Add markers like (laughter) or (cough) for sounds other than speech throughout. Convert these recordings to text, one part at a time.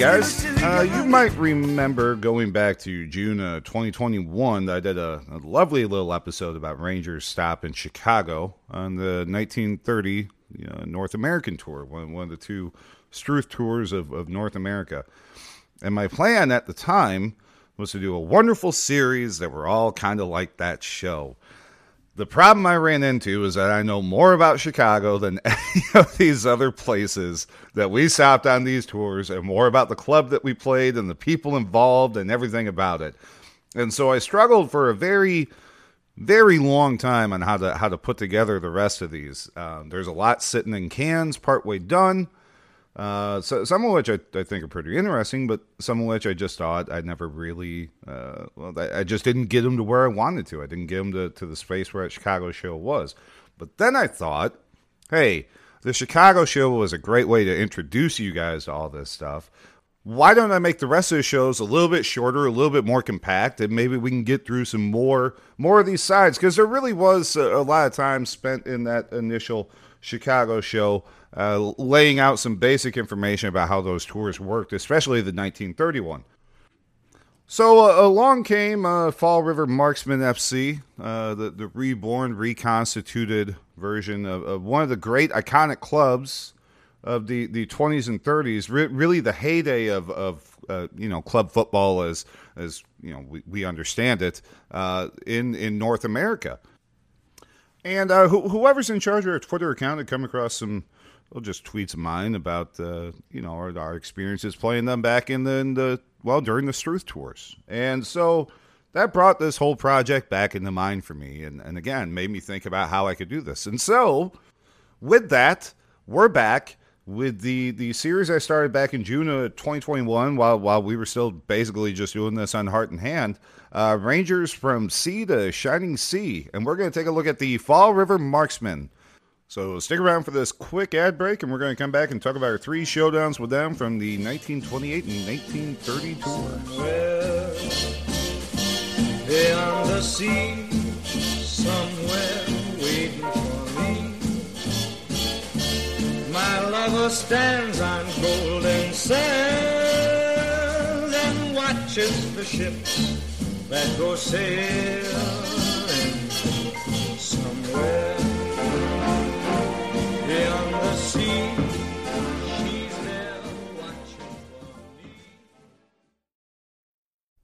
guys, uh, you might remember going back to June uh, 2021. I did a, a lovely little episode about Rangers stop in Chicago on the 1930 you know, North American tour, one, one of the two Struth tours of, of North America. And my plan at the time was to do a wonderful series that were all kind of like that show. The problem I ran into is that I know more about Chicago than (laughs) any of these other places that we stopped on these tours, and more about the club that we played and the people involved and everything about it. And so I struggled for a very, very long time on how to how to put together the rest of these. Um, there's a lot sitting in cans, partway done. Uh, so some of which I, I think are pretty interesting, but some of which I just thought I never really, uh, well, I, just didn't get them to where I wanted to. I didn't get them to, to the space where that Chicago show was. But then I thought, hey, the Chicago show was a great way to introduce you guys to all this stuff. Why don't I make the rest of the shows a little bit shorter, a little bit more compact, and maybe we can get through some more more of these sides because there really was a, a lot of time spent in that initial Chicago show uh, laying out some basic information about how those tours worked, especially the 1931. So uh, along came uh, Fall River Marksman FC, uh, the, the reborn, reconstituted version of, of one of the great iconic clubs of the, the 20s and 30s, re- really the heyday of, of uh, you know club football as as you know we, we understand it in in North America. And who whoever's in charge of our Twitter account had come across some, well, just tweets of mine about uh, you know our, our experiences playing them back in the, in the well during the Struth tours, and so that brought this whole project back into mind for me, and and again made me think about how I could do this, and so with that, we're back with the the series I started back in June of 2021 while while we were still basically just doing this on Heart and Hand. Uh, Rangers from sea to shining sea, and we're going to take a look at the Fall River Marksmen. So stick around for this quick ad break, and we're going to come back and talk about our three showdowns with them from the 1928 and 1930 tours. beyond the sea, somewhere waiting for me. My lover stands on golden and watches the ships that go sailing somewhere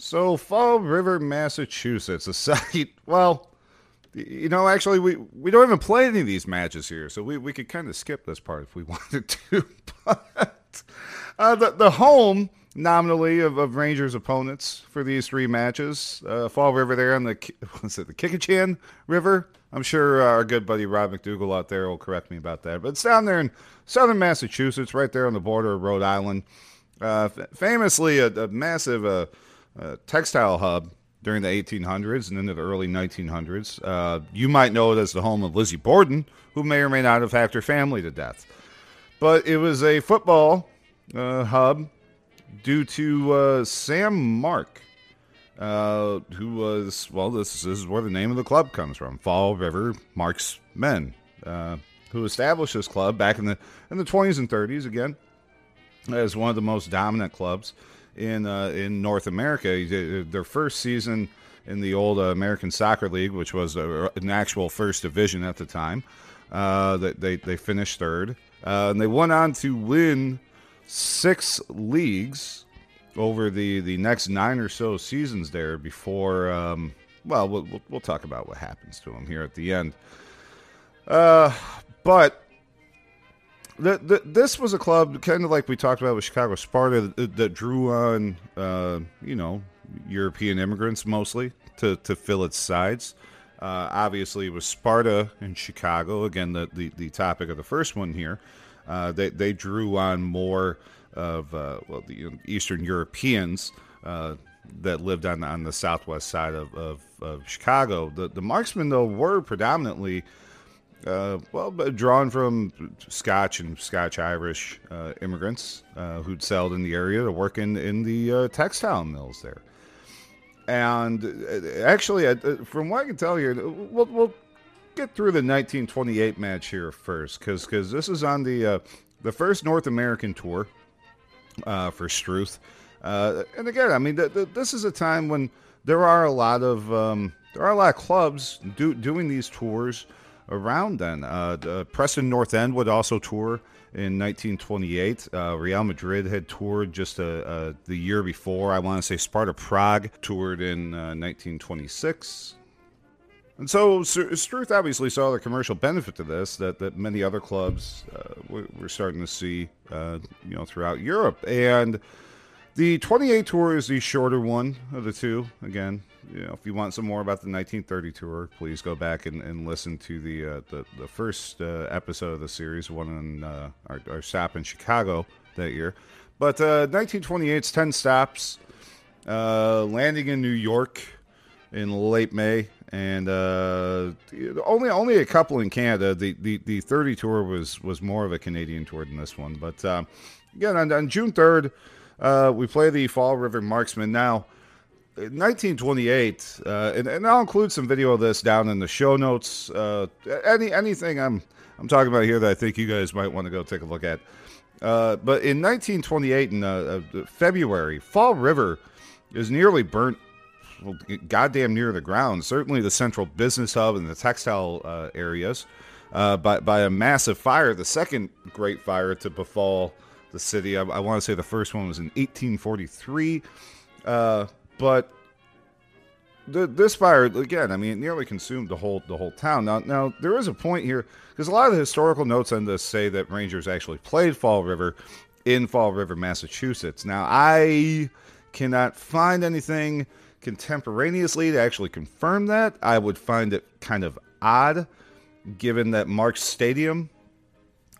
So, Fall River, Massachusetts, a (laughs) site. Well, you know, actually, we, we don't even play any of these matches here, so we, we could kind of skip this part if we (laughs) wanted to. (laughs) But uh, the, the home, nominally, of, of Rangers' opponents for these three matches uh, Fall River there on the, what's it, the Quequechan River. I'm sure our good buddy Rob McDougall out there will correct me about that. But it's down there in southern Massachusetts, right there on the border of Rhode Island. Uh, famously, a, a massive uh, textile hub during the 1800s and into the early 1900s. Uh, you might know it as the home of Lizzie Borden, who may or may not have hacked her family to death. But it was a football uh, hub due to uh, Sam Mark, uh, who was, well, this, this is where the name of the club comes from Fall River Marks Men, uh, who established this club back in the, in the 20s and 30s again as one of the most dominant clubs in uh, in North America. Their first season in the old uh, American Soccer League, which was a, an actual first division at the time. Uh, that they, they finished third. Uh, and they went on to win six leagues over the, the next nine or so seasons there before, um, well, well, we'll, talk about what happens to them here at the end. Uh, but the, the, this was a club kind of like we talked about with Chicago Sparta that, that drew on, uh, you know, European immigrants mostly to, to fill its sides. Uh, obviously, it was Sparta in Chicago. Again, the, the, the topic of the first one here. Uh, they, they drew on more of uh, well the Eastern Europeans uh, that lived on on the southwest side of, of, of Chicago. The the marksmen though were predominantly uh, well drawn from Scotch and Scotch Irish uh, immigrants uh, who'd settled in the area to work in in the uh, textile mills there. And uh, actually, uh, from what I can tell here, we'll, we'll get through the 1928 match here first, because because this is on the the first North American tour for Struth. And again, I mean, th- th- this is a time when there are a lot of um, there are a lot of clubs do- doing these tours around then. Uh, the Preston North End would also tour in 1928. Uh, Real Madrid had toured just uh, uh, the year before. I want to say Sparta Prague toured in uh, 1926. And so Struth obviously saw the commercial benefit to this that, that many other clubs uh, were, starting to see, uh, you know, throughout Europe. And the 28 tour is the shorter one of the two. Again, you know, if you want some more about the 1930 tour, please go back and, and listen to the, uh, the the first uh, episode of the series, one on uh, our, our stop in Chicago that year. But uh, 1928's 10 stops, uh, landing in New York in late May, and uh, only only a couple in Canada. The, the the 30 tour was was more of a Canadian tour than this one. But uh, again, on, on June 3rd, uh, we play the Fall River Marksman Now, 1928, uh, and, and I'll include some video of this down in the show notes. Uh, any anything I'm I'm talking about here that I think you guys might want to go take a look at. Uh, but in 1928, in uh, uh, February, Fall River is nearly burnt well, goddamn near the ground. Certainly the central business hub and the textile uh, areas by, by a massive fire. The second great fire to befall the city. I, I want to say the first one was in 1843. But the, this fire again, I mean, it nearly consumed the whole the whole town. Now, now there is a point here because a lot of the historical notes on this say that Rangers actually played Fall River in Fall River, Massachusetts. Now, I cannot find anything contemporaneously to actually confirm that. I would find it kind of odd, given that Mark's Stadium,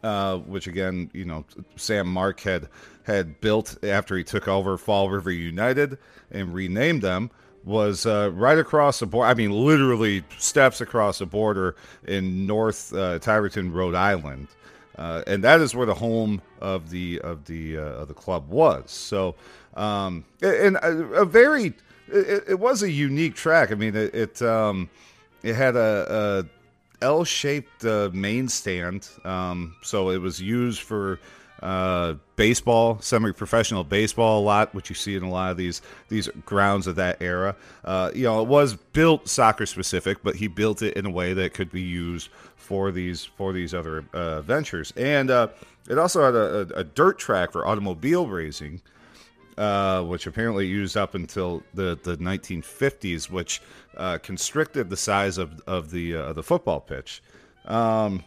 uh, which again, you know, Sam Mark had had built after he took over Fall River United and renamed them, was uh, right across the border. I mean, literally steps across the border in North uh, Tiverton, Rhode Island. Uh, and that is where the home of the of the uh, of the club was. So, um, and a, a very it, it, was a unique track. I mean, it it, um, it had a, a L-shaped uh, main stand, um, so it was used for uh, baseball, semi-professional baseball a lot, which you see in a lot of these these grounds of that era. Uh, you know, it was built soccer specific, but he built it in a way that could be used for these for these other uh, ventures. And uh, it also had a, a, a, dirt track for automobile racing, uh, which apparently used up until the, the 1950s, which uh, constricted the size of of the the football pitch. Um,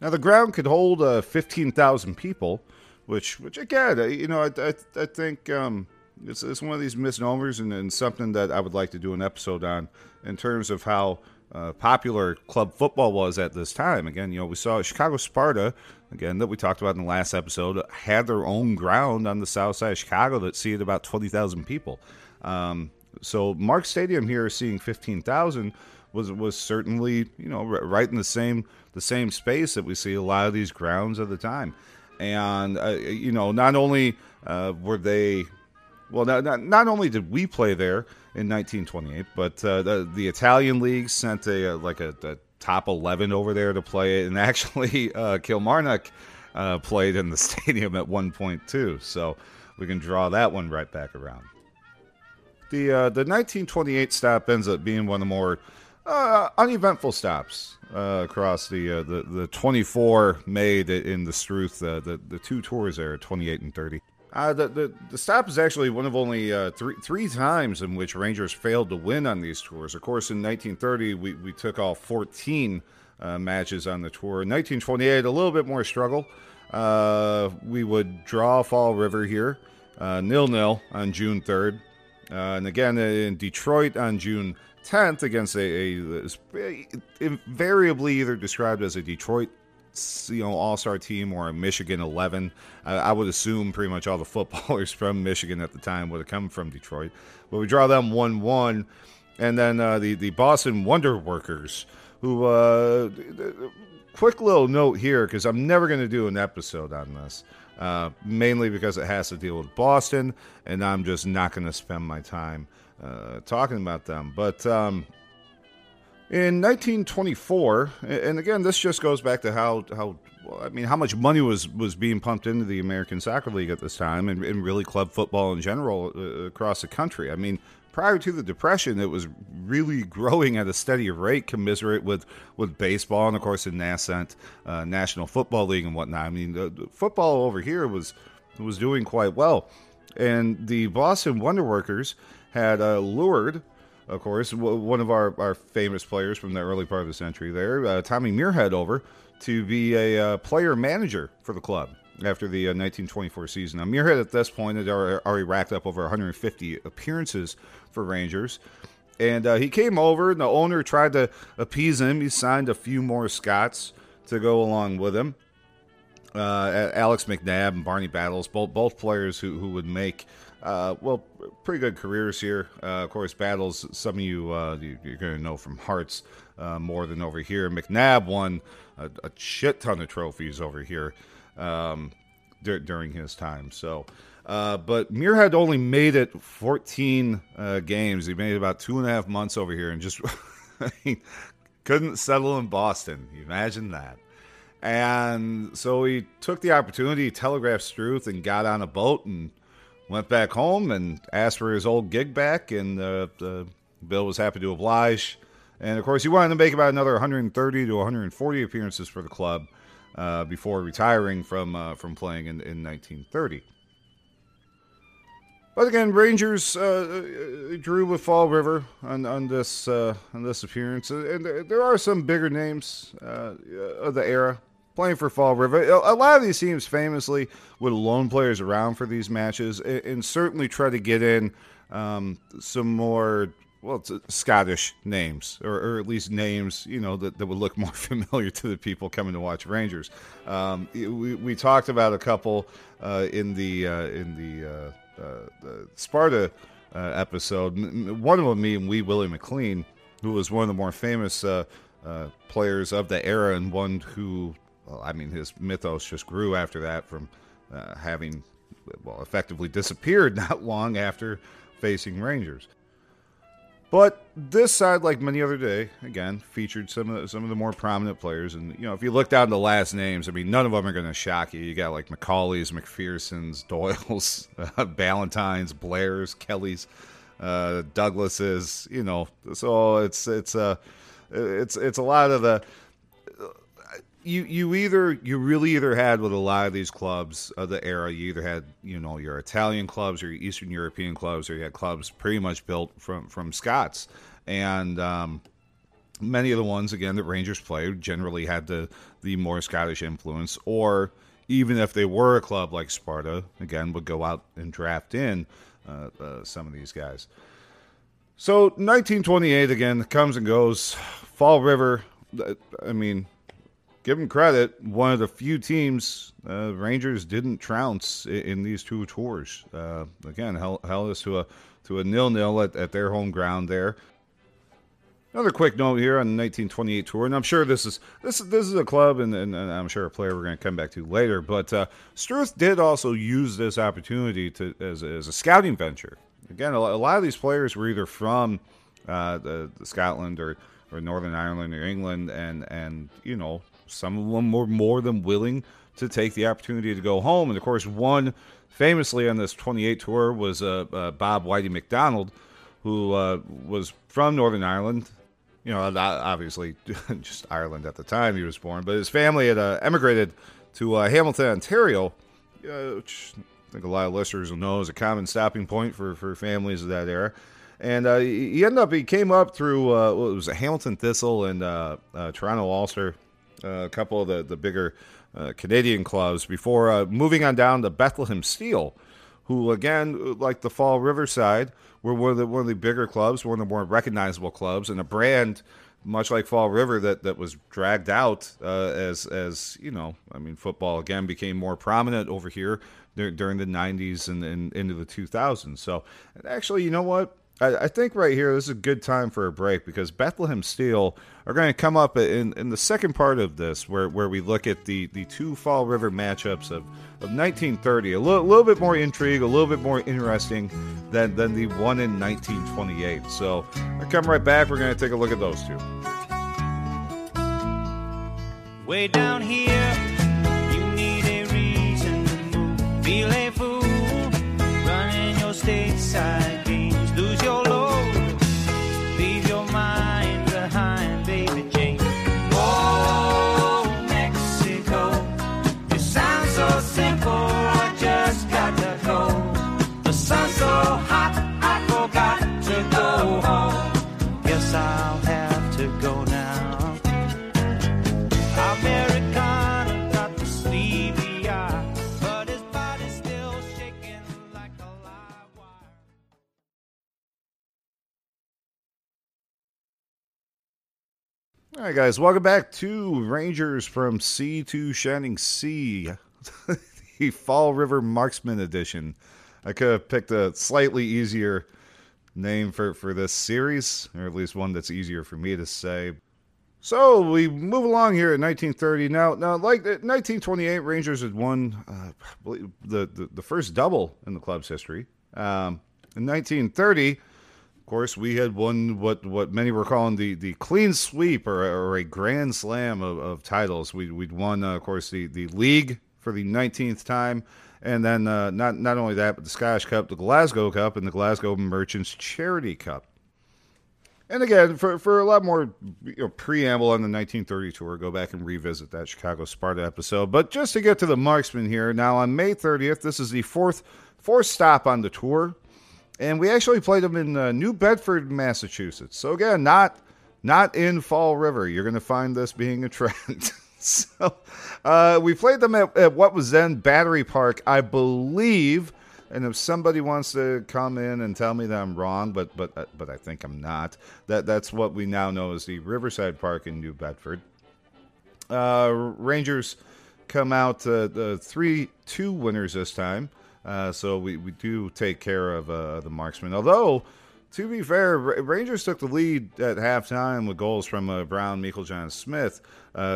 now the ground could hold uh, fifteen thousand people, which, which again, uh, you know, I, I, I think um, it's, it's one of these misnomers and, and, something that I would like to do an episode on in terms of how uh, popular club football was at this time. Again, you know, we saw Chicago Sparta, again, that we talked about in the last episode, had their own ground on the south side of Chicago that seated about 20,000 people. Um, so Mark Stadium here seeing 15,000 was was certainly you know right in the same the same space that we see a lot of these grounds at the time, and uh, you know not only uh, were they well not, not, not only did we play there in 1928, but uh, the the Italian league sent a, like a, a, top 11 over there to play it, and (laughs) actually uh, Kilmarnock uh, played in the (laughs) stadium at one point too, so we can draw that one right back around. the uh, the 1928 stop ends up being one of the more uh, uneventful stops uh, across the, uh, the the 24 made in the Struth, uh, the the two tours there, 28 and 30. Uh, the, the the stop is actually one of only uh, three three times in which Rangers failed to win on these tours. Of course, in 1930, we, we took all 14 uh, matches on the tour. In 1928, a little bit more struggle. Uh, we would draw Fall River here, uh, nil nil on June 3rd, uh, and again in Detroit on June 10th against a, a, a invariably either described as a Detroit you know All Star team or a Michigan 11. I, I, would assume pretty much all the (laughs) footballers from Michigan at the time would have come from Detroit. But we draw them 1 1. And then uh, the, the Boston Wonder Workers, who, uh, quick little note here, because I'm never going to do an episode on this, uh, mainly because it has to deal with Boston, and I'm just not going to spend my time uh, talking about them. But. Um, in 1924, and again, this just goes back to how how I mean how much money was was being pumped into the American Soccer League at this time, and, and really club football in general uh, across the country. I mean, prior to the Depression, it was really growing at a steady rate, commiserate with with baseball and of course the nascent uh, National Football League and whatnot. I mean, the, the football over here was was doing quite well, and the Boston Wonder Workers had uh, lured of course, one of our, our famous players from the early part of the century there, uh, Tommy Muirhead, over to be a uh, player manager for the club after the uh, 1924 season. Now, Muirhead at this point had already racked up over 150 appearances for Rangers. And uh, he came over, and the owner tried to appease him. He signed a few more Scots to go along with him. Uh, Alex McNab and Barney Battles, both both players who, who would make uh, well, pretty good careers here. Uh, of course, battles. Some of you, uh, you are going to know from Hearts uh, more than over here. McNab won a, a, shit ton of trophies over here um, during his time. So, uh, but Muirhead only made it 14 uh, games. He made about two and a half months over here, and just (laughs) couldn't settle in Boston. Imagine that. And so he took the opportunity, telegraphed Struth, and got on a boat and went back home and asked for his old gig back, and uh, Bill was happy to oblige. And of course, he wanted to make about another 130 to 140 appearances for the club uh, before retiring from uh, from playing in, in 1930. But again, Rangers uh, drew with Fall River on, on this uh, on this appearance, and there are some bigger names uh, of the era playing for Fall River. A lot of these teams famously would loan players around for these matches and, certainly try to get in um, some more well, Scottish names, or, or, at least names, you know, that, that would look (laughs) more familiar to the people coming to watch Rangers. Um, we, we talked about a couple uh, in the uh, in the, uh, uh the Sparta uh, episode. One of them being Wee Willie McLean, who was one of the more famous uh, players of the era, and one who well, I mean, his mythos just grew after that from uh, having, well, effectively disappeared (laughs) not long after facing Rangers. But this side, like many other day, again featured some of the, some of the more prominent players. And you know, if you look down the last names, I mean, none of them are going to shock you. You got like McCauley's, McPherson's, (laughs) Doyle's, uh, Ballantyne's, Blair's, Kelly's, uh, Douglas's. You know, so it's it's a uh, it's it's a lot of the you you either you really either had with a lot of these clubs of the era you either had you know your Italian clubs or your Eastern European clubs or you had clubs pretty much built from from Scots and um, many of the ones again that Rangers played generally had the the more Scottish influence or even if they were a club like Sparta again would go out and draft in uh, uh, some of these guys. So 1928 again comes and goes. Fall River. Uh, I mean, give them credit. One of the few teams uh, Rangers didn't trounce in, in these two tours. Uh, again, held, us to a to a nil nil at, at their home ground there. Another quick note here on the 1928 tour, and I'm sure this is this this is a club, and, and, and I'm sure a player we're going to come back to later. But uh, Struth did also use this opportunity to as, as a scouting venture. Again, a lot of these players were either from uh, the, the Scotland or, or Northern Ireland or England, and and you know some of them were more than willing to take the opportunity to go home. And of course, one famously on this 28 tour was uh, uh, Bob Whitey McDonald, who uh, was from Northern Ireland. You know, obviously (laughs) just Ireland at the time he was born, but his family had uh, emigrated to uh, Hamilton, Ontario, uh, which I think a lot of listeners will know is a common stopping point for, for families of that era. And he ended up, he came up through, well, it was a Hamilton Thistle and Toronto Ulster, a couple of the, the bigger uh, Canadian clubs before uh, moving on down to Bethlehem Steel, who, again, like the Fall Riverside, were one of the, one of the bigger clubs, one of the more recognizable clubs, and a brand much like Fall River that, that was dragged out uh, as as you know, I mean, football again became more prominent over here dur- during the '90s and, and into the 2000s. So, actually, you know what? I, think right here this is a good time for a break because Bethlehem Steel are going to come up in, in the second part of this, where, where we look at the, the two Fall River matchups of, of 1930. A little, little bit more intrigue, a little bit more interesting than, than the one in 1928. So I come right back. We're going to take a look at those two. Way down here, you need a reason to move. Feel a fool, running your stateside All right, guys, welcome back to Rangers from Sea to Shining Sea, (laughs) the Fall River Marksman Edition. I could have picked a slightly easier name for, for this series, or at least one that's easier for me to say. So we move along here in 1930. Now, now, like uh, 1928, Rangers had won uh, the, the the first double in the club's history. Um, in 1930, of course, we had won what, what many were calling the, the clean sweep or, or a grand slam of, of titles. We, we'd won, uh, of course, the, the league for the 19th time, and then uh, not not only that, but the Scottish Cup, the Glasgow Cup, and the Glasgow Merchants Charity Cup. And again, for, for a lot more you know, preamble on the 1930 tour, go back and revisit that Chicago Sparta episode. But just to get to the marksman here, now on May 30th, this is the fourth fourth stop on the tour, and we actually played them in uh, New Bedford, Massachusetts. So again, not not in Fall River. You're going to find this being a trend. (laughs) so uh, we played them at, at what was then Battery Park, I believe. And if somebody wants to come in and tell me that I'm wrong, but but uh, but I think I'm not. That that's what we now know as the Riverside Park in New Bedford. Uh, Rangers come out uh, the three two winners this time, uh, so we, we do take care of uh, the marksman. Although, to be fair, Ra- Rangers took the lead at halftime with goals from uh, Brown, Meikle, John Smith,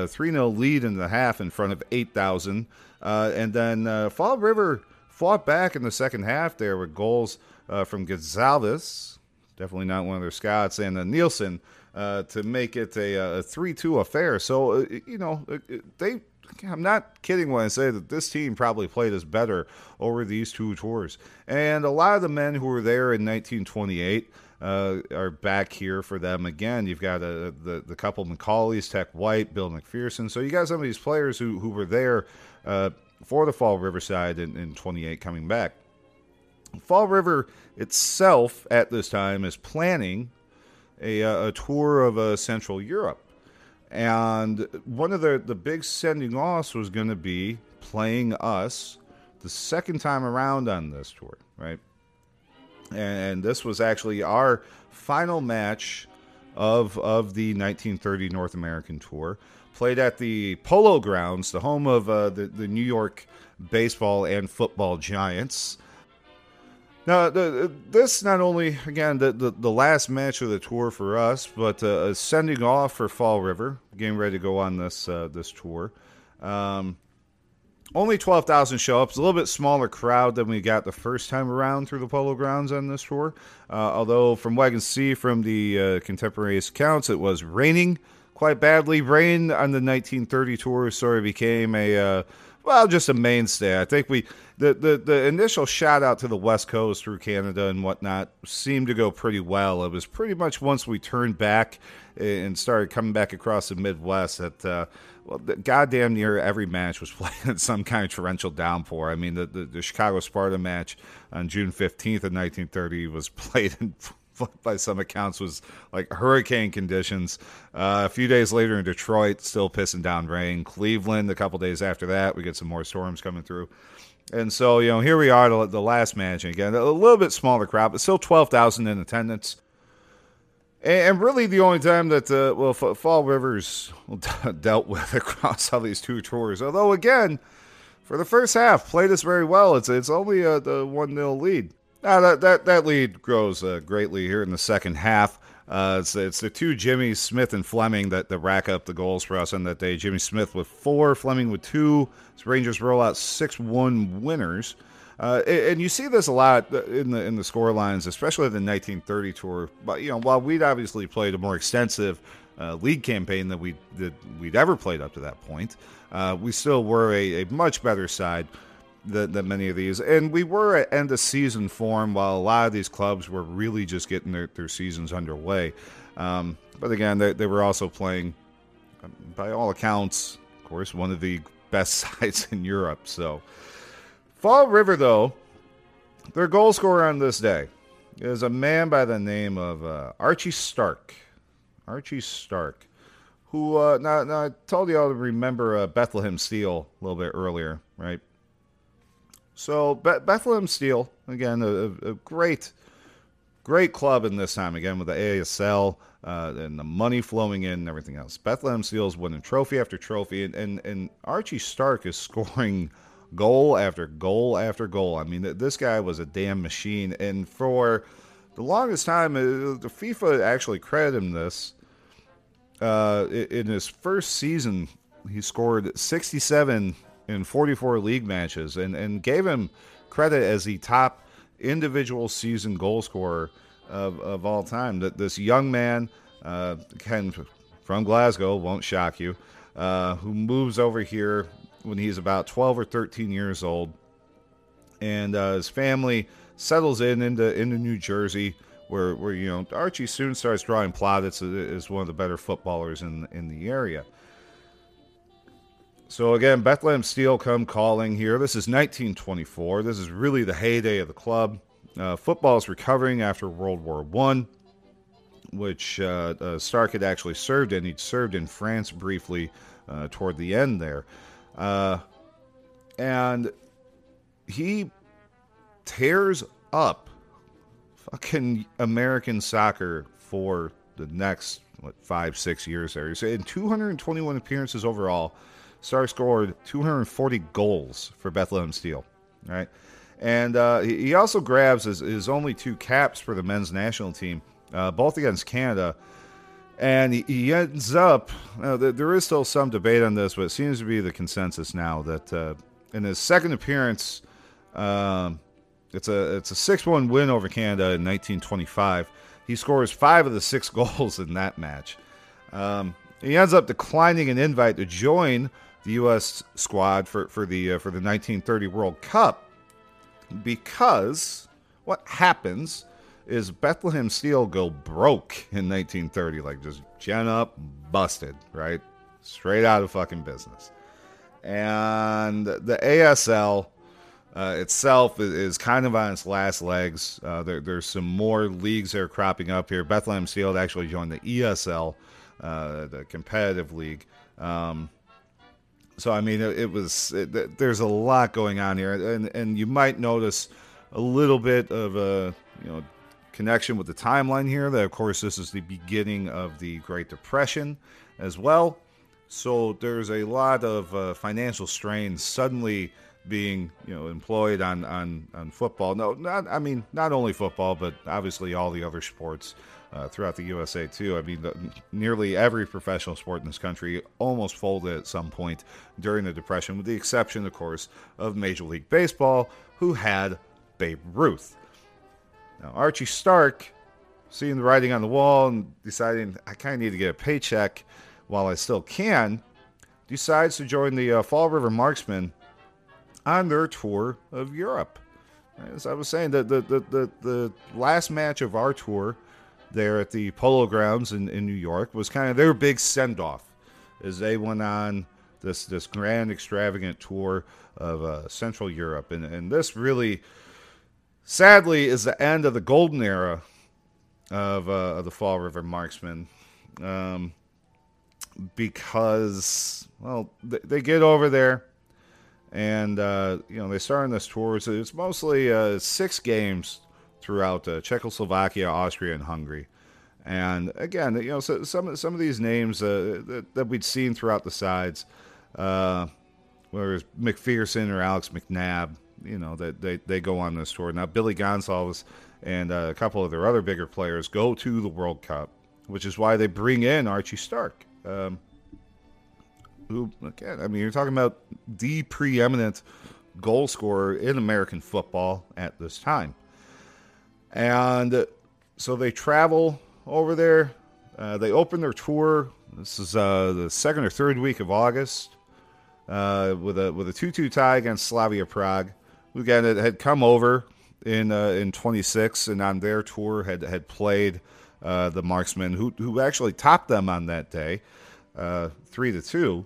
three 0 lead in the half in front of eight thousand, uh, and then uh, Fall River fought back in the second half there with goals uh, from Gonsalves, definitely not one of their scouts, and uh, Nielsen uh, to make it a, a 3-2 affair. So, uh, you know, uh, they I'm not kidding when I say that this team probably played us better over these two tours. And a lot of the men who were there in 1928 uh, are back here for them again. You've got uh, the the couple McCauley's, Tech White, Bill McPherson. So you got some of these players who who were there uh, for the Fall Riverside in, in 28 coming back. Fall River itself at this time is planning a, uh, a tour of uh, Central Europe. And one of the, the big sending offs was going to be playing us the second time around on this tour, right? And this was actually our final match of, of the 1930 North American tour. Played at the Polo Grounds, the home of uh, the, the New York baseball and football giants. Now, the, this not only again the, the, the last match of the tour for us, but uh, a sending off for Fall River, getting ready to go on this uh, this tour. Um, only twelve thousand show up. It's a little bit smaller crowd than we got the first time around through the Polo Grounds on this tour. Uh, although, from what I can see from the uh, contemporaneous accounts, it was raining quite badly. Rain on the 1930 tour sort of became a uh, well, just a mainstay. I think we the, the the initial shout out to the West Coast through Canada and whatnot seemed to go pretty well. It was pretty much once we turned back and started coming back across the Midwest that. Uh, well, goddamn near every match was (laughs) played in some kind of torrential downpour. I mean, the, the, the Chicago Sparta match on June 15th of 1930 was (laughs) played in by some accounts was like hurricane conditions. Uh, a few days later in Detroit, still pissing down rain. Cleveland, a couple days after that, we get some more storms coming through. And so, you know, here we are, the, the last. And again, a little bit smaller crowd, but still 12,000 in attendance. And, really, the only time that, uh, well, Fall Rivers (laughs) dealt with across all these two tours. Although, again, for the first half, played us very well. It's it's only the 1 0 lead. Now, that, that, that lead grows uh, greatly here in the second half. Uh, it's, it's the two Jimmy Smith and Fleming that, that rack up the goals for us on that day. Jimmy Smith with four, Fleming with two. Rangers roll out 6 1 winners. Uh, and you see this a lot in the in the score lines, especially in the 1930 tour. But you know, while we'd obviously played a more extensive uh, league campaign than we that we'd ever played up to that point, uh, we still were a, a, much better side than, than many of these. And we were at end of season form, while a lot of these clubs were really just getting their, their seasons underway. Um, but again, they, they were also playing, um, by all accounts, of course, one of the best (laughs) sides in Europe. So. Fall River, though, their goal scorer on this day is a man by the name of uh, Archie Stark. Archie Stark, who uh, now, now I told you all to remember uh, Bethlehem Steel a little bit earlier, right? So Be- Bethlehem Steel, again, a, a, great, great club in this time again with the ASL uh, and the money flowing in and everything else. Bethlehem Steel is winning trophy after trophy, and, and, and Archie Stark is (laughs) scoring goal after goal after goal. I mean, this guy was a damn machine. And for the longest time, uh, the FIFA actually credited him this. Uh, in his first season, he scored 67 in 44 league matches and, and gave him credit as the top individual season goal scorer of, of all time. That this young man, uh, Ken from Glasgow, won't shock you, uh, who moves over here when he's about 12 or 13 years old. And uh, his family settles in into, into New Jersey, where, where you know Archie soon starts drawing plaudits as one of the better footballers in, in the area. So again, Bethlehem Steel come calling here. This is 1924. This is really the heyday of the club. Uh, football is recovering after World War One, which uh, uh, Stark had actually served in. He'd served in France briefly uh, toward the end there. Uh, and he tears up fucking American soccer for the next what five six years there. So in 221 appearances overall, Stark scored 240 goals for Bethlehem Steel, right? And uh, he also grabs his, his only two caps for the men's national team, uh, both against Canada and he, ends up, uh, there is still some debate on this, but it seems to be the consensus now that uh, in his second appearance, uh, it's a it's a six one win over Canada in 1925. He scores five of the six (laughs) goals in that match. Um, he ends up declining an invite to join the U.S. squad for for the uh, for the 1930 World Cup because what happens is Bethlehem Steel go broke in 1930, like just gen up, busted, right? Straight out of fucking business. And the ASL uh, itself is, kind of on its last legs. Uh, there, there's some more leagues that are cropping up here. Bethlehem Steel actually joined the ESL, uh, the competitive league. Um, so I mean, it, it was. It, there's a lot going on here, and and you might notice a little bit of a you know connection with the timeline here. That, of course, this is the beginning of the Great Depression as well. So there's a lot of uh, financial strain suddenly being, you know, employed on, on, on football. No, not I mean not only football, but obviously all the other sports uh, throughout the USA too. I mean, the, nearly every professional sport in this country almost folded at some point during the Depression, with the exception, of course, of Major League Baseball, who had Babe Ruth. Now, Archie Stark, seeing the writing on the wall and deciding I kind of need to get a paycheck while I still can, decides to join the uh, Fall River Marksmen on their tour of Europe. As I was saying, the the, the, the, the last match of our tour there at the Polo Grounds in, in New York was kind of their big send off as they went on this this grand extravagant tour of uh, Central Europe, and and this really, sadly, is the end of the golden era of, uh, of the Fall River Marksmen, um, because well they, they, get over there, and uh, you know they start on this tour. So it's mostly uh, six games throughout uh, Czechoslovakia, Austria, and Hungary. And again, you know, so some some of these names uh, that, that, we'd seen throughout the sides, uh, whether it's McPherson or Alex McNab, you know, that they, they go on this tour. Now, Billy Gonsalves and uh, a couple of their other bigger players go to the World Cup, which is why they bring in Archie Stark. Um, who, again, I mean, you're talking about the preeminent goal scorer in American football at this time. And so they travel over there. Uh, they open their tour. This is uh, the second or third week of August uh, with a with a two two tie against Slavia Prague, again had come over in uh, in 26 and on their tour had had played uh, the marksmen who who actually topped them on that day, uh, three to two.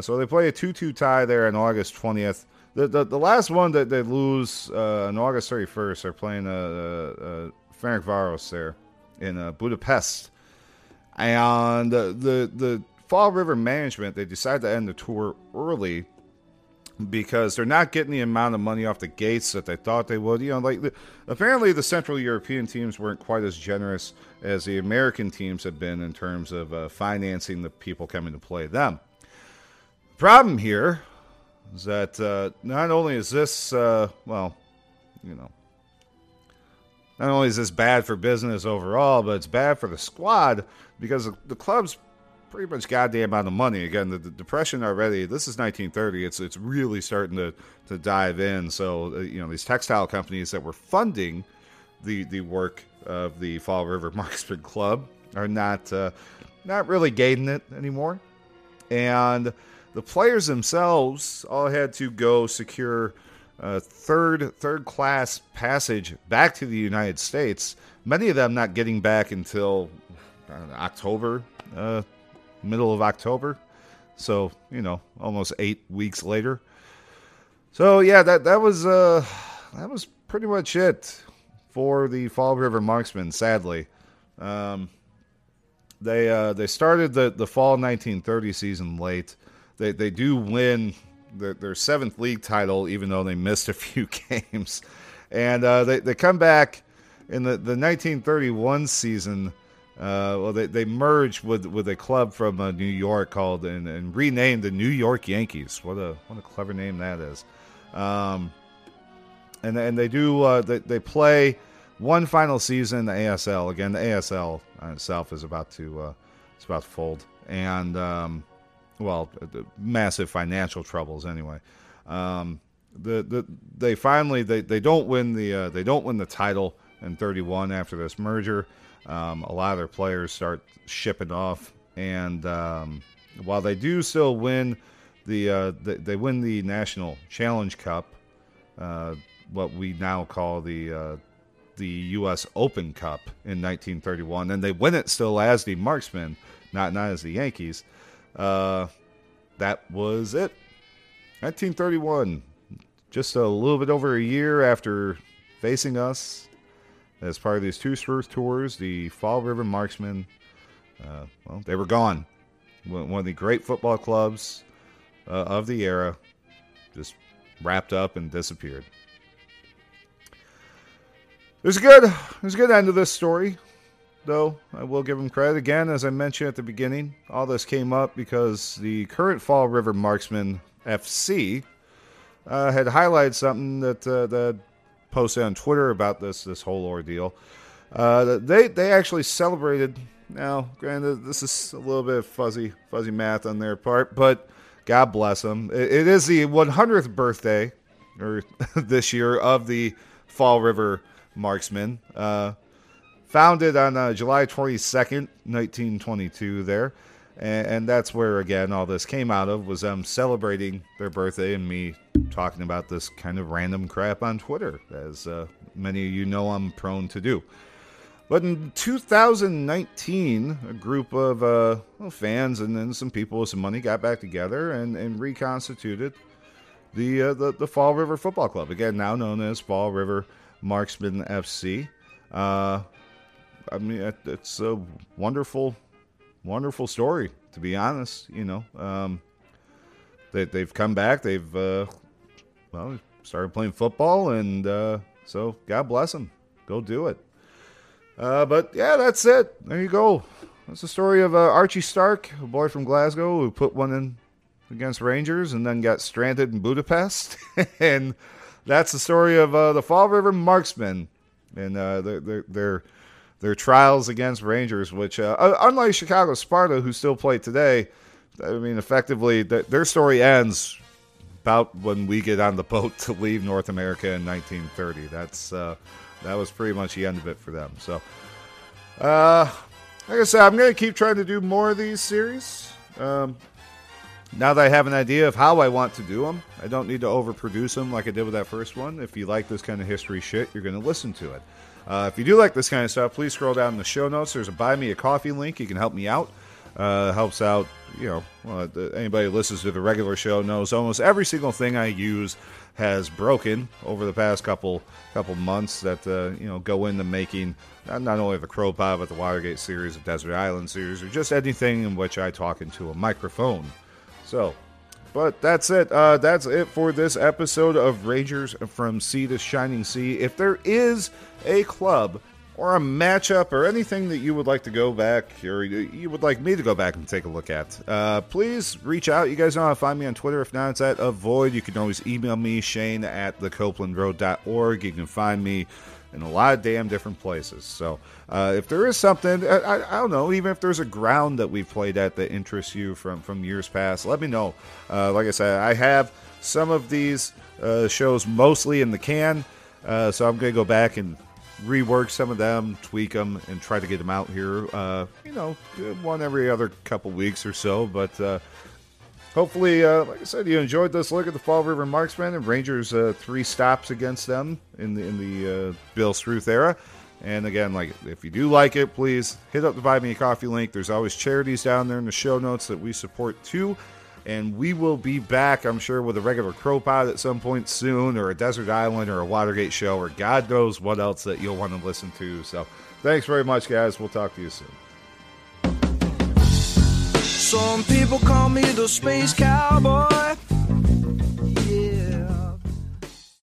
so they play a two two tie there on August 20th. The, the, the last one that they lose on August 31st, they're playing uh, uh, Ferencváros there in uh, Budapest, and uh, the the Fall River management they decided to end the tour early because they're not getting the amount of money off the gates that they thought they would. You know, like apparently the Central European teams weren't quite as generous as the American teams had been in terms of uh, financing the people coming to play them. The problem here is that uh, not only is this, uh, well, you know, not only is this bad for business overall, but it's bad for the squad because the club's pretty much goddamn out of money. Again, the, the, depression already. This is 1930. It's it's really starting to to dive in. So uh, you know these textile companies that were funding the the work of the Fall River (laughs) Marksman Club are not uh, not really gating it anymore, and the players themselves all had to go secure uh, third third class passage back to the United States. Many of them not getting back until October, uh, middle of October. So you know, almost eight weeks later. So yeah, that that was uh, that was pretty much it for the Fall River Marksmen. Sadly, um, they uh, they started the the fall 1930 season late. They they do win their, their seventh league title, even though they missed a (laughs) few games. And uh, they, they come back in the, the 1931 season. Uh, well, they, they merged with with a club from uh, New York called and, and renamed the New York Yankees. What a what a clever name that is. Um, and and they do uh, they, they play one final season in the ASL. Again, the ASL itself is about to uh, it's about to fold. And um, well, massive financial troubles anyway. Um, the, the they finally they, they don't win the uh, they don't win the title in 31 after this merger. Um, a lot of their players start shipping off, and um, while they do still win the, uh, the, they win the National Challenge Cup, uh, what we now call the uh, the U.S. Open Cup in 1931, and they win it still as the Marksmen, not not as the Yankees. Uh, that was it. 1931, just a little bit over a year after facing us as part of these two Struth tours, the Fall River Marksmen, uh, well, they were gone. One of the great football clubs uh, of the era just wrapped up and disappeared. There's a good, there's a good end to this story though. I will give him credit. Again, as I mentioned at the beginning, all this came up because the current Fall River Marksman FC uh, had highlighted something that uh, that posted on Twitter about this this whole ordeal. Uh, they they actually celebrated. Now, granted, this is a little bit of fuzzy fuzzy math on their part, but God bless them. it, it is the 100th birthday, or (laughs) this year, of the Fall River Marksman. Uh, founded on uh, July 22nd, 1922, there. and, and that's where again all this came out of was them celebrating their birthday and me talking about this kind of random crap on Twitter, as uh, many of you know I'm prone to do. But in 2019, a group of uh, well, fans and then some people with some money got back together and, and reconstituted the, uh, the the Fall River Football Club, again now known as Fall River Marksmen FC. Uh, I mean, it's a wonderful, wonderful story. To be honest, you know, um, they, they've come back. They've uh, well started playing football, and uh, so God bless them. Go do it. Uh, but yeah, that's it. There you go. That's the story of uh, Archie Stark, a boy from Glasgow who put one in against Rangers and then got stranded in Budapest. (laughs) and that's the story of uh, the Fall River Marksmen and uh, their, their, their trials against Rangers, which uh, unlike Chicago Sparta, who still play today, I mean, effectively th- their story ends about when we get on the (laughs) boat to leave North America in 1930. That's uh, that was pretty much the end of it for them. So, uh, like I said, I'm going to keep trying to do more of these series. Um, now that I have an idea of how I want to do them, I don't need to overproduce them like I did with that first one. If you like this kind of history shit, you're going to listen to it. Uh, if you do like this kind of stuff, please scroll down in the show notes. There's a buy me a coffee link. You can help me out. Uh, helps out, you know, well, anybody who listens to the regular show knows almost every single thing I use has broken over the past couple couple months that uh, you know go into making not, not only the CROpod but the Watergate series, the Desert Island series, or just anything in which I talk into a microphone. So, but that's it. Uh, that's it for this episode of Rangers from Sea to Shining Sea. If there is a club or a matchup or anything that you would like to go back or you would like me to go back and take a look at, uh, please reach out. You guys know how to find me on Twitter. If not, it's at ofvoid. You can always email me, Shane at thecoplandroad.org. You can find me in a lot of damn different places. So uh, if there is something, I, I, don't know, even if there's a ground that we've played at that interests you from from years past, let me know. Uh, like I said, I have some of these uh, shows mostly in the can, uh, so I'm going to go back and rework some of them, tweak them, and try to get them out here. Uh, you know, one every other couple weeks or so, but uh, hopefully, uh, like I said, you enjoyed this look at the Fall River Marksmen and Rangers' uh, three stops against them in the in the uh, Bill Struth era. And again, like if you do like it, please hit up the Buy Me a Coffee link. There's always charities down there in the show notes that we support too. And we will be back, I'm sure, with a regular CROpod at some point soon, or a Desert Island, or a Watergate show, or God knows what else that you'll want to listen to. So, thanks very much, guys. We'll talk to you soon. Some people call me the space cowboy.